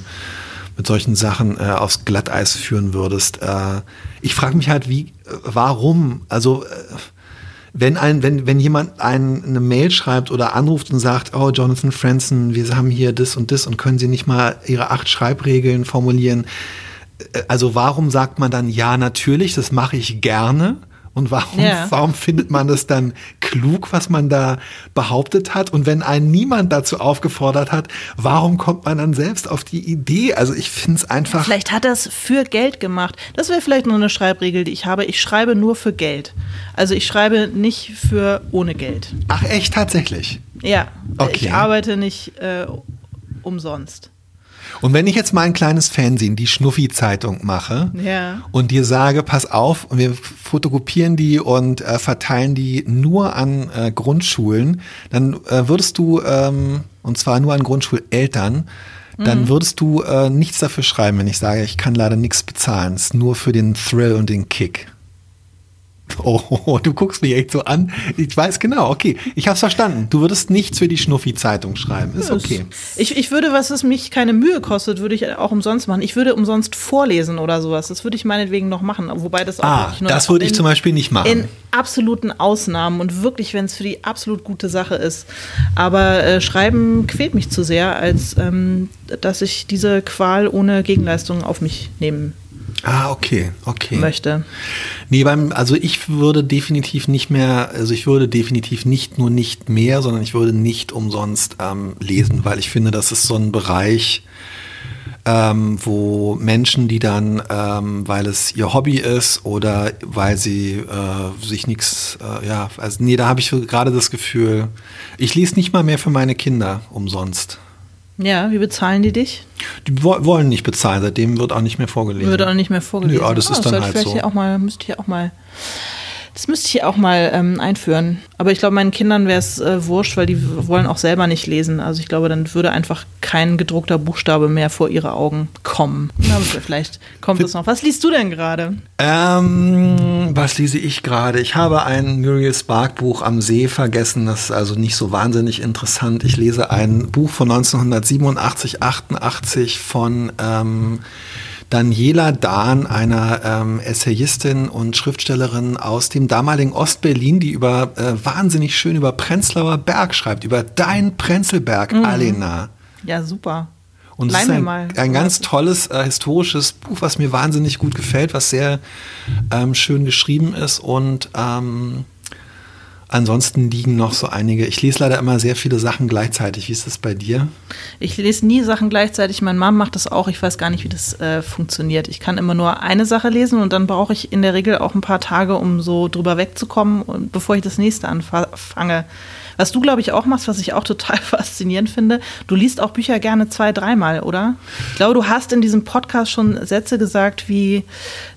Speaker 2: mit solchen Sachen äh, aufs Glatteis führen würdest. Äh, ich frage mich halt, wie, äh, warum? Also äh, wenn ein, wenn, wenn jemand ein, eine Mail schreibt oder anruft und sagt, oh, Jonathan Franzen, wir haben hier das und das und können Sie nicht mal Ihre acht Schreibregeln formulieren? Äh, Also warum sagt man dann, ja, natürlich, das mache ich gerne? Und warum,
Speaker 1: Ja.
Speaker 2: warum findet man das dann klug, was man da behauptet hat? Und wenn einen niemand dazu aufgefordert hat, warum kommt man dann selbst auf die Idee? Also ich finde es einfach.
Speaker 1: Vielleicht hat er es für Geld gemacht. Das wäre vielleicht nur eine Schreibregel, die ich habe. Ich schreibe nur für Geld. Also ich schreibe nicht für ohne Geld.
Speaker 2: Ach echt, tatsächlich.
Speaker 1: Ja,
Speaker 2: Okay.
Speaker 1: ich arbeite nicht äh, umsonst.
Speaker 2: Und wenn ich jetzt mal ein kleines Fernsehen, die Schnuffi-Zeitung mache
Speaker 1: Ja.
Speaker 2: und dir sage, pass auf, wir fotokopieren die und äh, verteilen die nur an äh, Grundschulen, dann äh, würdest du, ähm, und zwar nur an Grundschuleltern, dann würdest du äh, nichts dafür schreiben, wenn ich sage, ich kann leider nichts bezahlen. Es ist nur für den Thrill und den Kick. Oh, du guckst mich echt so an. Ich weiß genau, okay. Ich hab's verstanden. Du würdest nichts für die Schnuffi-Zeitung schreiben. Ist okay.
Speaker 1: Ich, ich würde, was es mich keine Mühe kostet, würde ich auch umsonst machen. Ich würde umsonst vorlesen oder sowas. Das würde ich meinetwegen noch machen. Wobei das auch
Speaker 2: Ah,
Speaker 1: nur
Speaker 2: das würde ich
Speaker 1: in-
Speaker 2: zum Beispiel nicht machen.
Speaker 1: In absoluten Ausnahmen und wirklich, wenn es für die absolut gute Sache ist. Aber äh, Schreiben quält mich zu sehr, als ähm, dass ich diese Qual ohne Gegenleistung auf mich nehmen
Speaker 2: Ah, okay, okay.
Speaker 1: möchte.
Speaker 2: Nee, beim, also ich würde definitiv nicht mehr, also ich würde definitiv nicht nur nicht mehr, sondern ich würde nicht umsonst ähm, lesen, weil ich finde, das ist so ein Bereich, ähm, wo Menschen, die dann, ähm, weil es ihr Hobby ist oder weil sie äh, sich nichts, äh, ja, also nee, da habe ich gerade das Gefühl, ich lese nicht mal mehr für meine Kinder umsonst.
Speaker 1: Ja, wie bezahlen die dich?
Speaker 2: Die wo wollen nicht bezahlen, seitdem wird auch nicht mehr vorgelesen.
Speaker 1: Würde auch nicht mehr vorgelesen.
Speaker 2: Ja, das ist dann halt so.
Speaker 1: Auch mal, müsste hier auch mal, das müsste ich hier auch mal ähm, einführen. Aber ich glaube, meinen Kindern wäre es äh, wurscht, weil die wollen auch selber nicht lesen. Also ich glaube, dann würde einfach kein gedruckter Buchstabe mehr vor ihre Augen kommen. Aber vielleicht kommt es noch. Was liest du denn gerade?
Speaker 2: Ähm, was lese ich gerade? Ich habe ein Muriel Spark Buch am See vergessen. Das ist also nicht so wahnsinnig interessant. Ich lese ein Buch von 1987, 88 von ähm, Daniela Dahn, einer ähm, Essayistin und Schriftstellerin aus dem damaligen Ostberlin, die über äh, wahnsinnig schön über Prenzlauer Berg schreibt, über dein Prenzlberg, Alena.
Speaker 1: Ja, super.
Speaker 2: Und es
Speaker 1: Leih
Speaker 2: ist ein, ein ganz tolles äh, historisches Buch, was mir wahnsinnig gut gefällt, was sehr ähm, schön geschrieben ist und ähm, Ansonsten liegen noch so einige. Ich lese leider immer sehr viele Sachen gleichzeitig. Wie ist das bei dir?
Speaker 1: Ich lese nie Sachen gleichzeitig. Meine Mom macht das auch. Ich weiß gar nicht, wie das äh, funktioniert. Ich kann immer nur eine Sache lesen und dann brauche ich in der Regel auch ein paar Tage, um so drüber wegzukommen, bevor ich das nächste anfange. Was du, glaube ich, auch machst, was ich auch total *laughs* faszinierend finde, du liest auch Bücher gerne zwei, dreimal, oder? Ich glaube, du hast in diesem Podcast schon Sätze gesagt wie,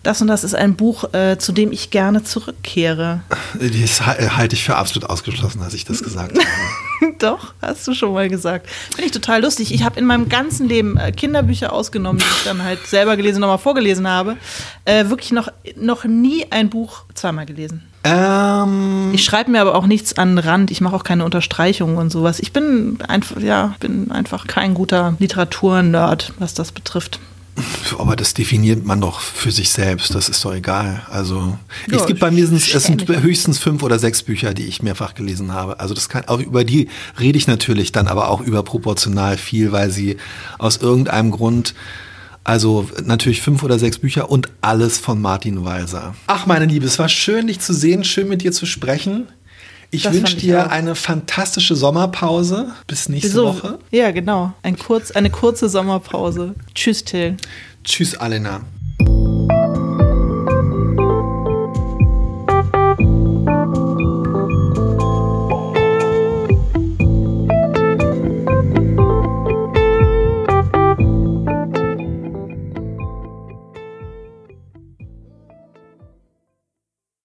Speaker 1: das und das ist ein Buch, äh, zu dem ich gerne zurückkehre.
Speaker 2: Das halte ich für absolut ausgeschlossen, dass ich das gesagt habe. *laughs* *laughs*
Speaker 1: Doch, hast du schon mal gesagt. Finde ich total lustig. Ich habe in meinem ganzen Leben äh, Kinderbücher ausgenommen, die ich dann halt selber gelesen, nochmal vorgelesen habe. Äh, wirklich noch, noch nie ein Buch zweimal gelesen.
Speaker 2: Ähm,
Speaker 1: Ich schreibe mir aber auch nichts an den Rand. Ich mache auch keine Unterstreichungen und sowas. Ich bin einfach, ja, bin einfach kein guter Literaturnerd, was das betrifft.
Speaker 2: Aber das definiert man doch für sich selbst. Das ist doch egal. Also
Speaker 1: Ja,
Speaker 2: es gibt bei mir sind, es sind höchstens fünf oder sechs Bücher, die ich mehrfach gelesen habe. Also das kann auch über die rede ich natürlich dann aber auch überproportional viel, weil sie aus irgendeinem Grund also natürlich fünf oder sechs Bücher und alles von Martin Walser. Ach, meine Liebe, es war schön, dich zu sehen, schön mit dir zu sprechen. Ich wünsche dir
Speaker 1: auch.
Speaker 2: eine fantastische Sommerpause. Bis nächste Woche.
Speaker 1: Ja, genau. Ein kurz, eine kurze Sommerpause. Tschüss, Till.
Speaker 2: Tschüss, Alena.